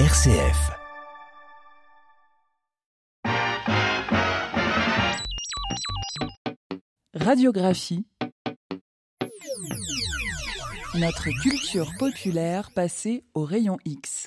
RCF. Radiographie. Notre culture populaire passée au rayon X.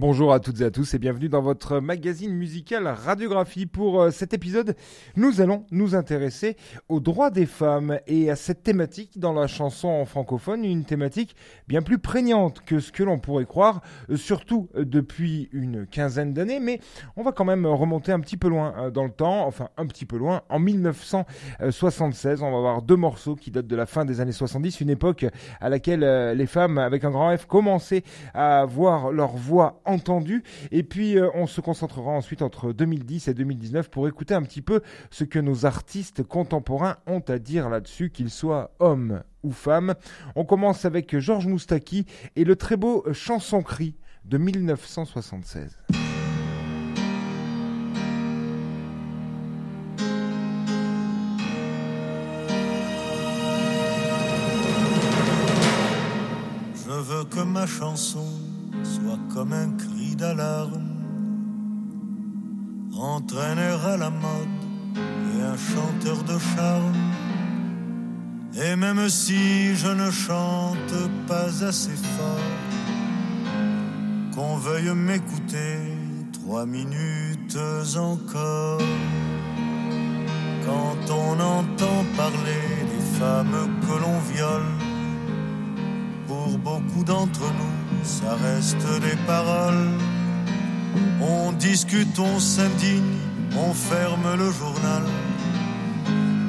Bonjour à toutes et à tous et bienvenue dans votre magazine musical Radiographie. Pour euh, cet épisode, nous allons nous intéresser aux droits des femmes et à cette thématique dans la chanson francophone, une thématique bien plus prégnante que ce que l'on pourrait croire, euh, surtout euh, depuis une quinzaine d'années, mais on va quand même remonter un petit peu loin dans le temps, enfin un petit peu loin, en 1976, on va avoir deux morceaux qui datent de la fin des années 70, une époque à laquelle les femmes avec un grand F commençaient à voir leur voix entendu. Et puis, euh, on se concentrera ensuite entre 2010 et 2019 pour écouter un petit peu ce que nos artistes contemporains ont à dire là-dessus, qu'ils soient hommes ou femmes. On commence avec Georges Moustaki et le très beau Chanson Cri de 1976. Je veux que ma chanson entraîner à la mode et un chanteur de charme. Et même si je ne chante pas assez fort, qu'on veuille m'écouter trois minutes encore. Quand on entend parler des femmes que l'on viole, pour beaucoup d'entre nous, ça reste des paroles. Discute, on s'indigne, on ferme le journal.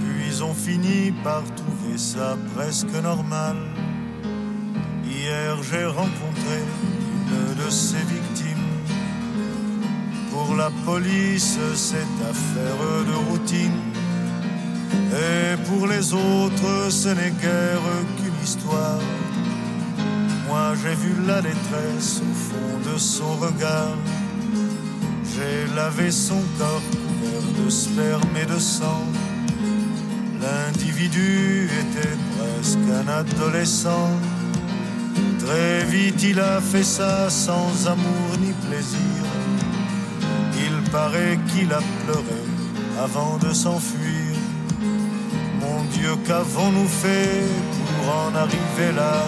Puis on finit par trouver ça presque normal. Hier j'ai rencontré une de ces victimes. Pour la police, c'est affaire de routine. Et pour les autres, ce n'est guère qu'une histoire moi j'ai vu la détresse au fond de son regard. J'ai lavé son corps couvert de sperme et de sang. L'individu était presque un adolescent. Très vite il a fait ça sans amour ni plaisir. Il paraît qu'il a pleuré avant de s'enfuir. Mon Dieu, qu'avons-nous fait pour en arriver là?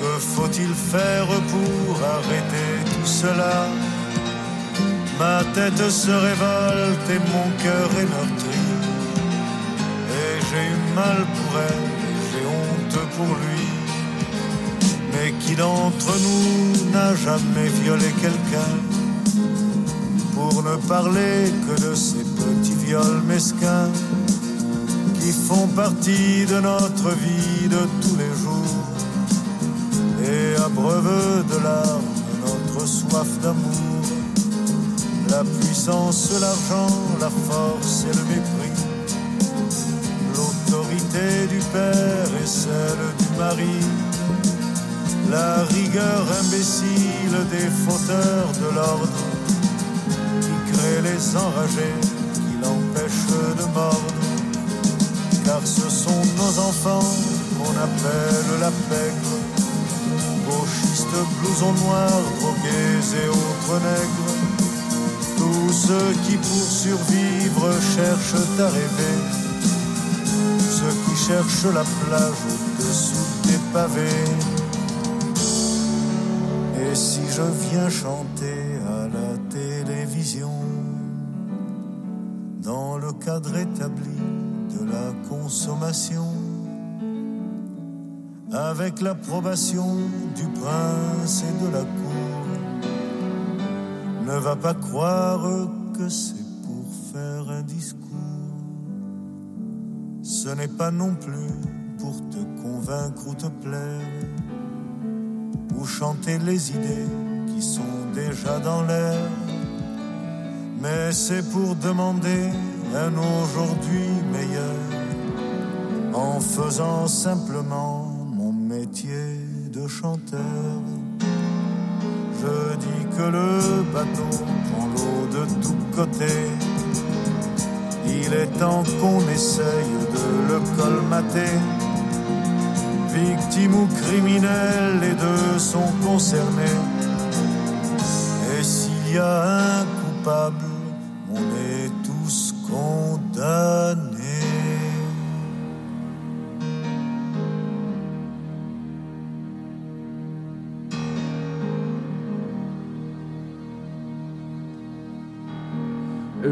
Que faut-il faire pour arrêter tout cela? Ma tête se révolte et mon cœur est meurtri. Et j'ai eu mal pour elle, j'ai honte pour lui. Mais qui d'entre nous n'a jamais violé quelqu'un? Pour ne parler que de ces petits viols mesquins qui font partie de notre vie de tous les jours et abreuve de larmes notre soif d'amour. La puissance, l'argent, la force et le mépris. L'autorité du père et celle du mari. La rigueur imbécile des fauteurs de l'ordre qui crée les enragés, qui l'empêchent de mordre. Car ce sont nos enfants qu'on appelle la pègre gauchistes, blousons noirs, drogués et autres nègres. Ceux qui pour survivre cherchent à rêver. Ceux qui cherchent la plage au-dessous des pavés. Et si je viens chanter à la télévision, dans le cadre établi de la consommation, avec l'approbation du prince et de la. Ne va pas croire que c'est pour faire un discours. Ce n'est pas non plus pour te convaincre ou te plaire, ou chanter les idées qui sont déjà dans l'air. Mais c'est pour demander un aujourd'hui meilleur, en faisant simplement métier de chanteur. Je dis que le bateau prend l'eau de tous côtés. Il est temps qu'on essaye de le colmater. Victime ou criminel, les deux sont concernés. s'il y a un coupable, on est tous condamnés.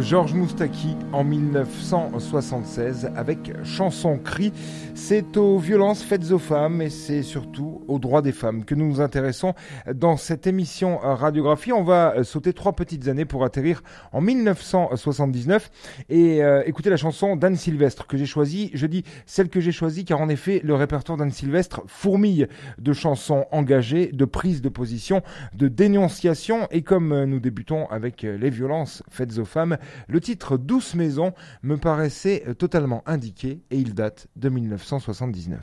Georges Moustaki en 1976 avec Chanson Cri. C'est aux violences faites aux femmes et c'est surtout aux droits des femmes que nous nous intéressons dans cette émission Radiographie. On va sauter trois petites années pour atterrir en 1979 et euh, écouter la chanson d'Anne Sylvestre que j'ai choisie. Je dis celle que j'ai choisie car en effet le répertoire d'Anne Sylvestre fourmille de chansons engagées, de prises de position, de dénonciation et comme nous débutons avec les violences faites aux femmes, le titre Douce Maison me paraissait totalement indiqué et il date de 1979.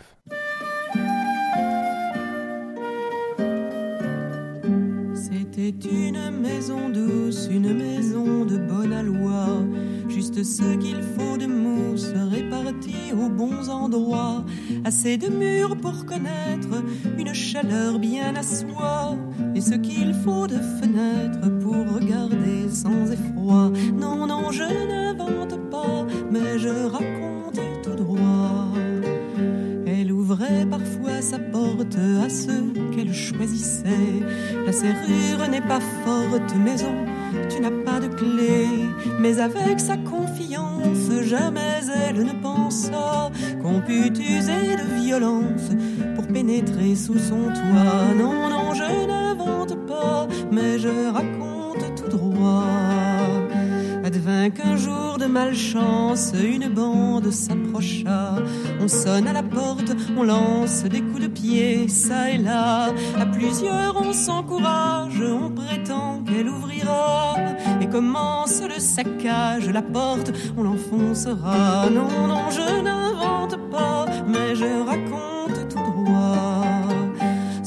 C'était une maison douce, une maison de bonne aloi, juste ce qu'il faut de mousse répartie aux bons endroits, assez de murs pour connaître une chaleur bien à soi, et ce qu'il faut de fenêtres pour regarder sans effroi. Non, non, je n'invente pas, mais je raconte parfois sa porte à ceux qu'elle choisissait. La serrure n'est pas forte, maison, tu n'as pas de clé. Mais avec sa confiance, jamais elle ne pensa qu'on pût user de violence pour pénétrer sous son toit. Non, non, je n'invente pas, mais je raconte tout droit. Qu'un jour de malchance, une bande s'approcha. On sonne à la porte, on lance des coups de pied, ça et là. À plusieurs, on s'encourage, on prétend qu'elle ouvrira. Et commence le saccage, la porte, on l'enfoncera. Non, non, je n'invente pas, mais je raconte tout droit.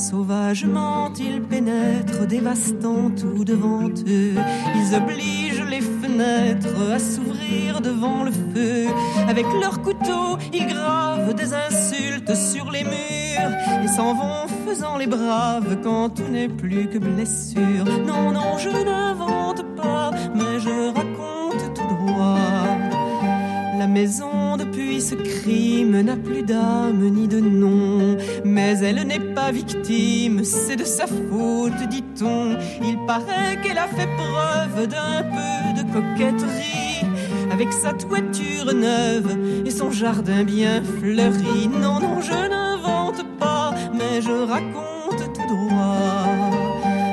Sauvagement, ils pénètrent, dévastant tout devant eux. Ils obligent les fenêtres à s'ouvrir devant le feu. Avec leurs couteaux, ils gravent des insultes sur les murs et s'en vont faisant les braves quand tout n'est plus que blessure. Non, non, je n'invente pas, mais je raconte maison depuis ce crime n'a plus d'âme ni de nom, mais elle n'est pas victime, c'est de sa faute, dit-on. Il paraît qu'elle a fait preuve d'un peu de coquetterie, avec sa toiture neuve et son jardin bien fleuri. Non, non, je n'invente pas, mais je raconte tout droit.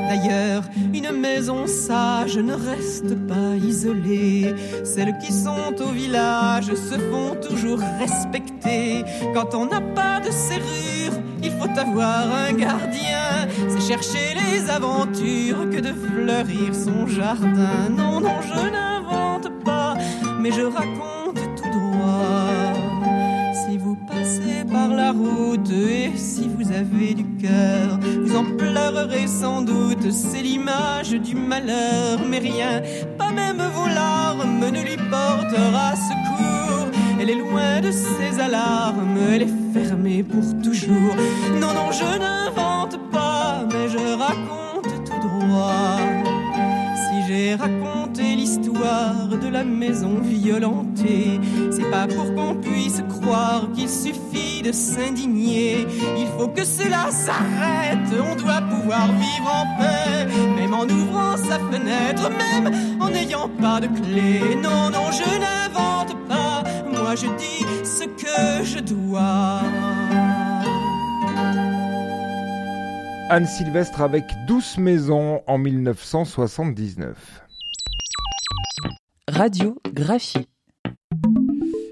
D'ailleurs, maison sage ne reste pas isolée. Celles qui sont au village se font toujours respecter. Quand on n'a pas de serrure, il faut avoir un gardien. C'est chercher les aventures que de fleurir son jardin. Non, non, je n'invente pas, mais je raconte et si vous avez du cœur, vous en pleurerez sans doute, c'est l'image du malheur, mais rien, pas même vos larmes, ne lui portera secours. Elle est loin de ses alarmes, elle est fermée pour toujours. Non, non, je n'invente pas, mais je raconte tout droit. Raconté l'histoire de la maison violentée, c'est pas pour qu'on puisse croire qu'il suffit de s'indigner. Il faut que cela s'arrête, on doit pouvoir vivre en paix, même en ouvrant sa fenêtre, même en n'ayant pas de clé. Non, non, je n'invente pas, moi je dis ce que je dois. Anne Sylvestre avec Douce Maison en 1979. Radiographie.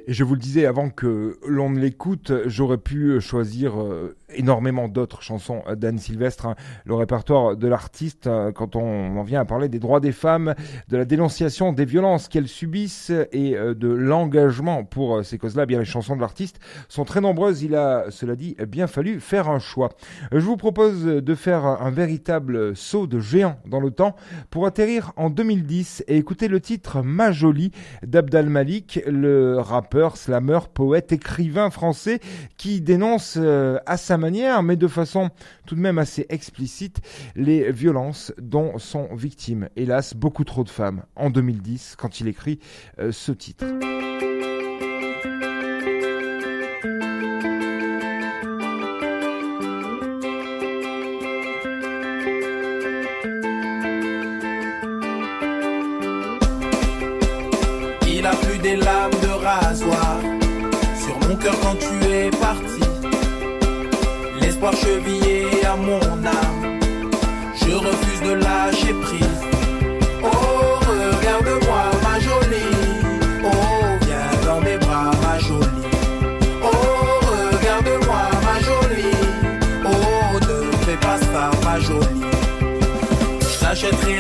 Et je vous le disais avant que l'on ne l'écoute, j'aurais pu choisir euh, énormément d'autres chansons d'Anne Sylvestre. hein. Le répertoire de l'artiste, euh, quand on en vient à parler des droits des femmes, de la dénonciation des violences qu'elles subissent et euh, de l'engagement pour euh, ces causes-là, eh bien les chansons de l'artiste sont très nombreuses. Il a, cela dit, bien fallu faire un choix. Je vous propose de faire un, véritable saut de géant dans le temps pour atterrir en 2010 et écouter le titre Ma Jolie d'Abdal Malik, le rappeur, slammer, poète, écrivain français qui dénonce à sa manière, mais de façon tout de même assez explicite, les violences dont sont victimes, hélas, beaucoup trop de femmes, en 2010, quand il écrit euh, ce titre. Chevillé à mon âme, je refuse de lâcher prise. Oh, regarde-moi ma jolie, oh, viens dans mes bras ma jolie. Oh, regarde-moi ma jolie, oh, ne fais pas ça ma jolie. Je t'achèterai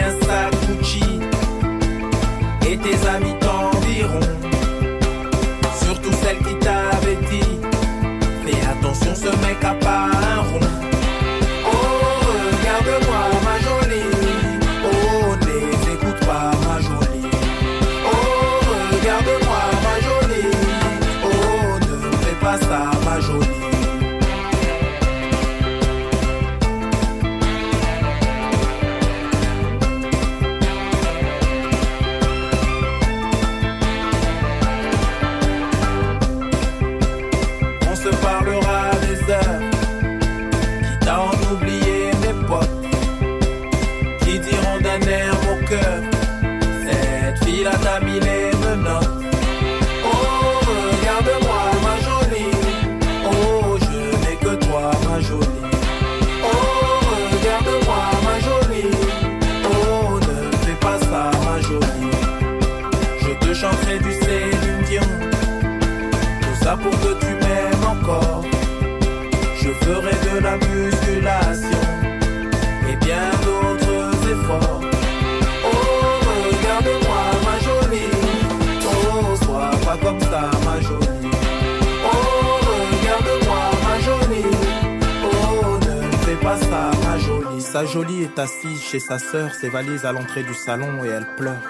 Sa jolie est assise chez sa sœur, ses valises à l'entrée du salon et elle pleure.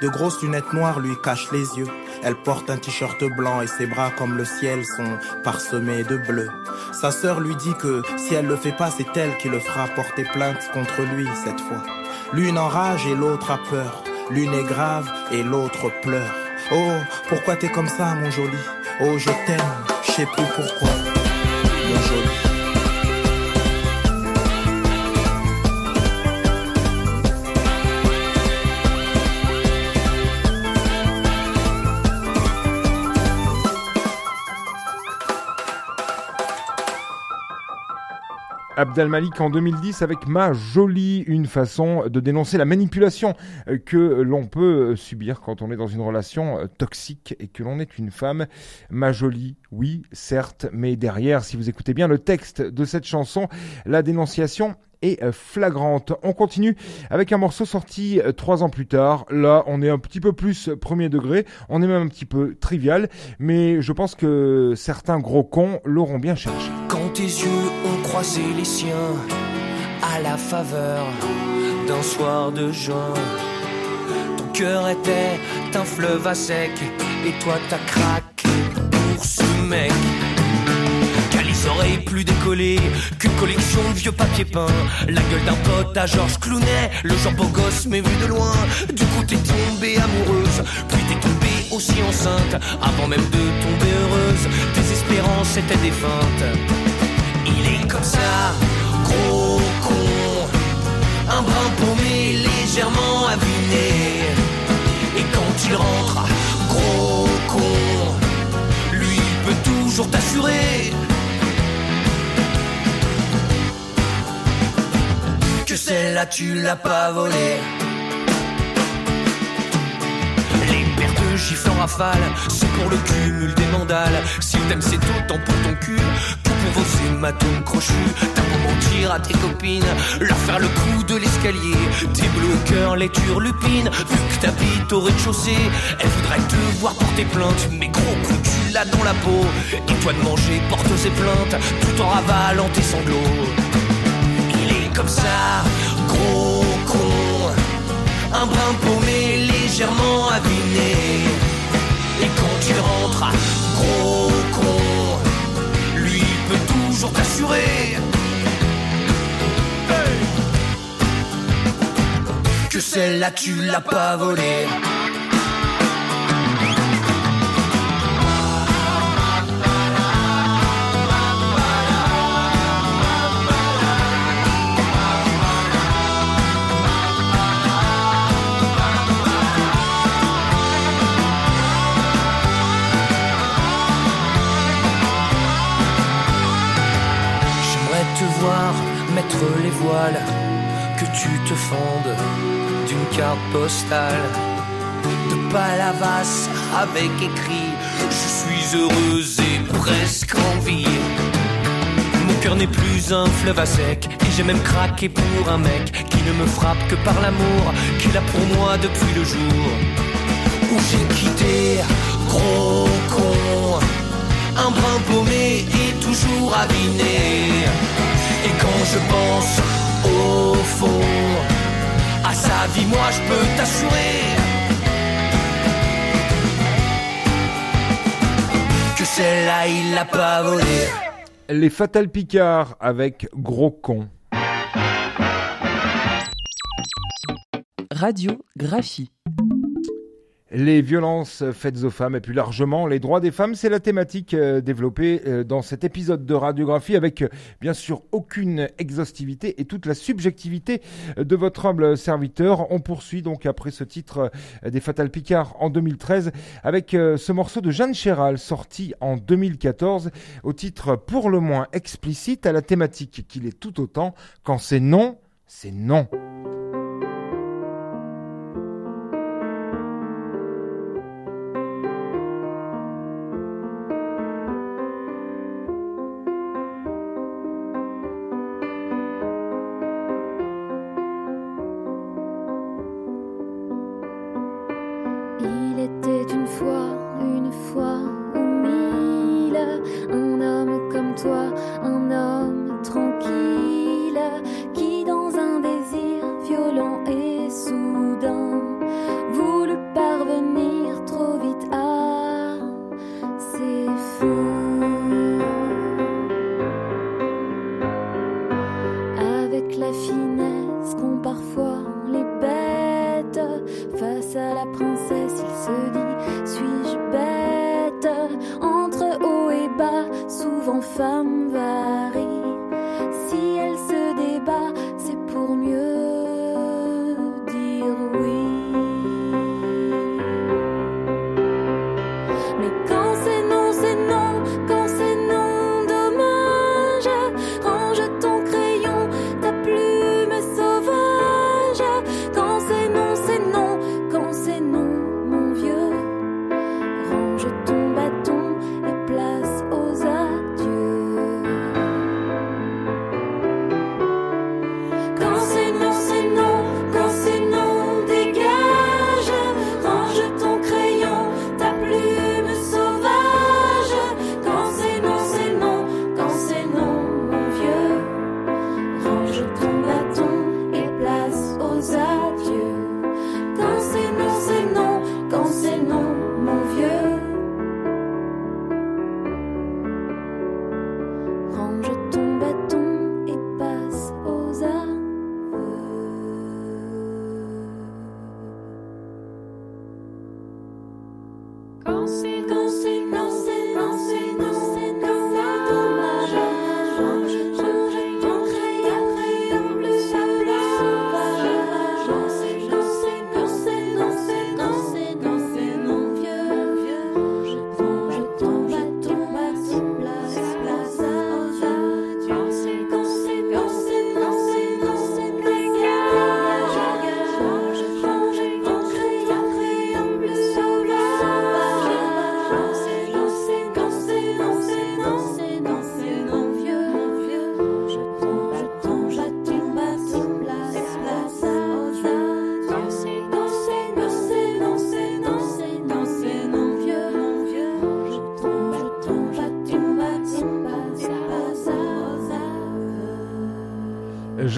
De grosses lunettes noires lui cachent les yeux. Elle porte un t-shirt blanc et ses bras comme le ciel sont parsemés de bleu. Sa sœur lui dit que si elle le fait pas, c'est elle qui le fera porter plainte contre lui cette fois. L'une enrage et l'autre a peur. L'une est grave et l'autre pleure. Oh, pourquoi t'es comme ça, mon joli? Oh, je t'aime, je sais plus pourquoi. Mon joli. Abdel Malik en 2010 avec Ma Jolie, une façon de dénoncer la manipulation euh, que l'on peut euh, subir quand on est dans une relation euh, toxique et que l'on est une femme. Ma Jolie, oui, certes, mais derrière, si vous écoutez bien le texte de cette chanson, la dénonciation est flagrante. On continue avec un morceau sorti trois ans plus tard. Là, on est un petit peu plus premier degré, on est même un petit peu trivial, mais je pense que certains gros cons l'auront bien cherché. Quand tes yeux ont croisé les siens à la faveur d'un soir de juin, ton cœur était un fleuve à sec et toi t'as craqué pour ce mec. Qu'à les oreilles plus décollées qu'une collection de vieux papiers peints. La gueule d'un pote à Georges Clounet, le genre beau gosse mais vu de loin. Du coup t'es tombée amoureuse, puis t'es tombée aussi enceinte. Avant même de tomber heureuse, tes espérances étaient défuntes. Il est comme ça, gros con, un brin paumé légèrement aviné. Et quand il rentre, gros con, lui peut toujours t'assurer que celle-là tu l'as pas volée. Gifles en rafale, c'est pour le cumul des mandales. S'il t'aime, c'est autant pour ton cul que pour vos hématomes crochus. T'as beau mentir à tes copines, leur faire le coup de l'escalier. Tes cœur les turlupines, vu que t'habites au rez-de-chaussée. Elle voudrait te voir porter plainte, mais gros coup tu l'as dans la peau. Et toi de manger porte ses plaintes, tout en ravalant tes sanglots. Il est comme ça, gros con, un brin paumé légèrement aviné. Et quand tu rentres, gros que celle-là tu l'as pas volée. Mettre les voiles, que tu te fondes d'une carte postale de Palavas avec écrit Je suis heureuse et presque en vie. Mon cœur n'est plus un fleuve à sec et j'ai même craqué pour un mec qui ne me frappe que par l'amour qu'il a pour moi depuis le jour où j'ai quitté gros con, un brin paumé et toujours aviné. Je pense au fond à sa vie, moi je peux t'assurer que celle-là il l'a pas volée. Les Fatal Picard avec Gros Con. Radiographie. Les violences faites aux femmes et plus largement les droits des femmes, c'est la thématique euh, développée euh, dans cet épisode de radiographie avec euh, bien sûr aucune exhaustivité et toute la subjectivité de votre humble serviteur. On poursuit donc après ce titre des Fatal Picard en 2013 avec ce morceau de Jeanne Chéral sorti en 2014 au titre pour le moins explicite à la thématique qu'il est tout autant quand c'est non, c'est non. Un homme tranquille, qui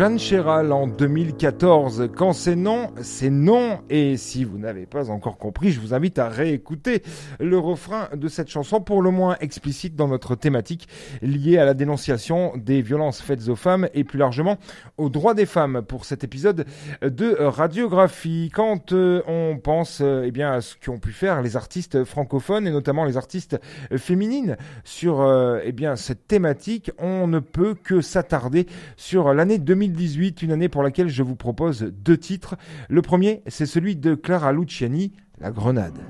Jeanne Chéral en 2014. Quand c'est non, c'est non. Et si vous n'avez pas encore compris, je vous invite à réécouter le refrain de cette chanson, pour le moins explicite dans notre thématique liée à la dénonciation des violences faites aux femmes et plus largement aux droits des femmes pour cet épisode de radiographie. Quand euh, on pense euh, eh bien, à ce qu'ont pu faire les artistes francophones et notamment les artistes féminines sur euh, eh cette thématique, on ne peut que s'attarder sur l'année 2018, une année pour laquelle je vous propose deux titres. Le premier, c'est celui de Clara Luciani, La Grenade.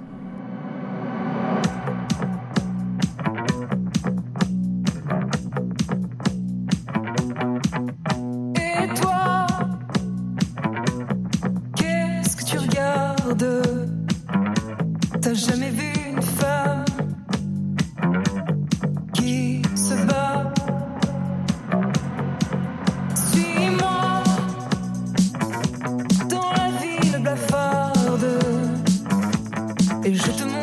Et je te montre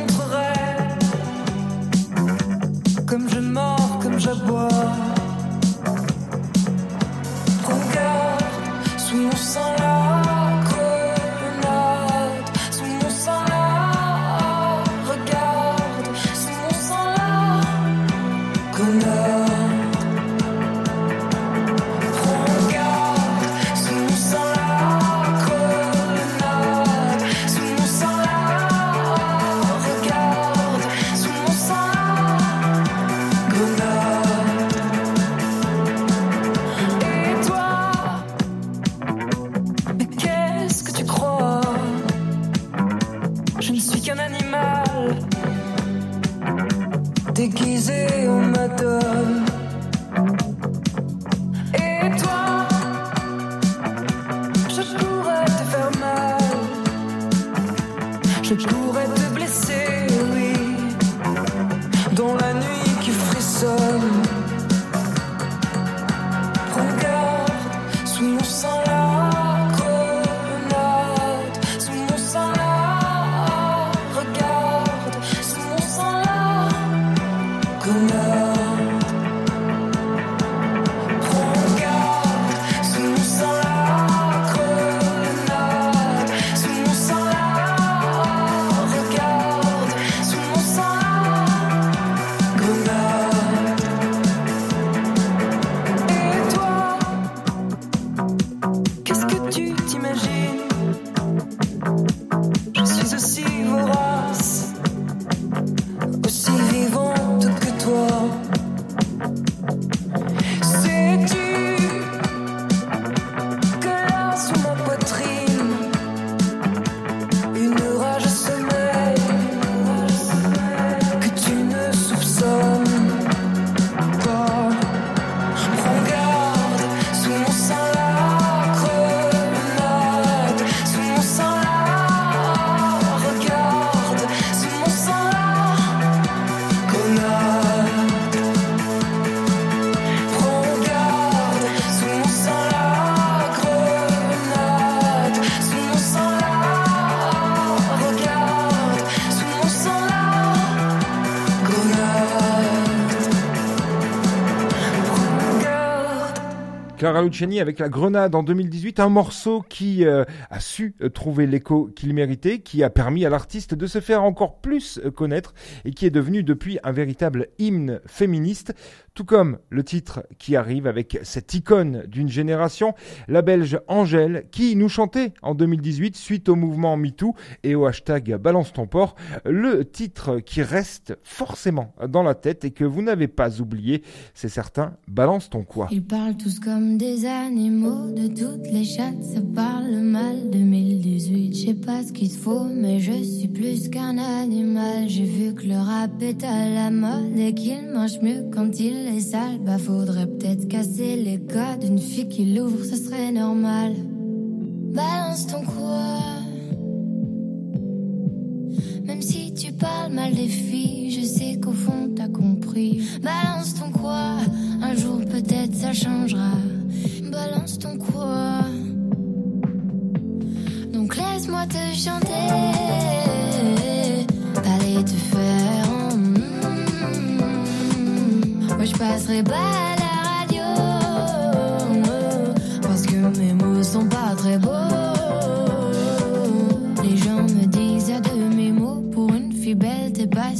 Je sais Clara avec La Grenade en 2018, un morceau qui euh, a su euh, trouver l'écho qu'il méritait, qui a permis à l'artiste de se faire encore plus euh, connaître et qui est devenu depuis un véritable hymne féministe, tout comme le titre qui arrive avec cette icône d'une génération, la belge Angèle, qui nous chantait en 2018 suite au mouvement MeToo et au hashtag Balance ton port, le titre qui reste forcément dans la tête et que vous n'avez pas oublié, c'est certain, Balance ton quoi. Ils parlent tous comme des animaux, de toutes les chattes, ça parle mal. 2018, je sais pas ce qu'il faut, mais je suis plus qu'un animal. J'ai vu que le rap est à la mode et qu'il mange mieux quand il est sale. Bah, faudrait peut-être casser les codes. Une fille qui l'ouvre, ce serait normal. Balance ton quoi. Même si tu parles mal des filles, je sais qu'au fond t'as compris. Balance ton quoi, peut-être ça changera balance ton quoi. Donc laisse-moi te chanter, aller te faire. Moi je passerai pas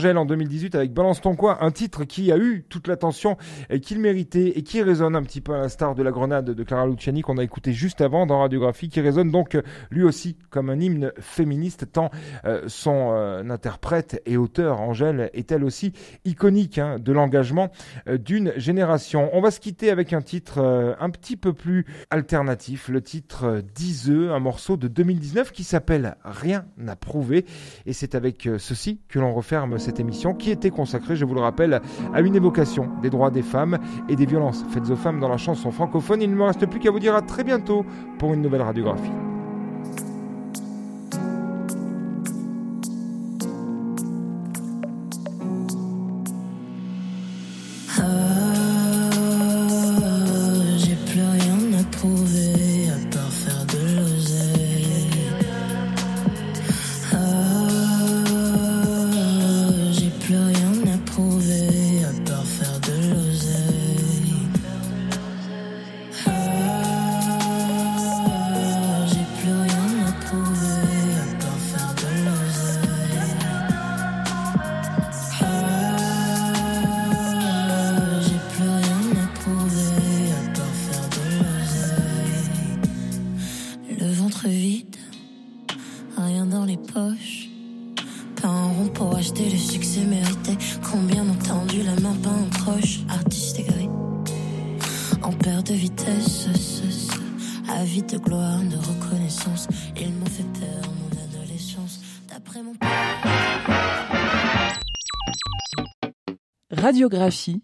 Angèle en 2018 avec Balance ton quoi, un titre qui a eu toute l'attention qu'il méritait et qui résonne un petit peu à la star de la grenade de Clara Luciani qu'on a écouté juste avant dans Radiographie, qui résonne donc euh, lui aussi comme un hymne féministe tant euh, son euh, interprète et auteur Angèle est elle aussi iconique hein, de l'engagement d'une génération. On va se quitter avec un titre un petit peu plus alternatif, le titre euh, d'Iseux, un morceau de 2019 qui s'appelle Rien n'a prouvé et c'est avec ceci que l'on referme cette émission qui était consacrée, je vous le rappelle, à une évocation des droits des femmes et des violences faites aux femmes dans la chanson francophone. Il ne me reste plus qu'à vous dire à très bientôt pour une nouvelle radiographie. Ah, Radiographie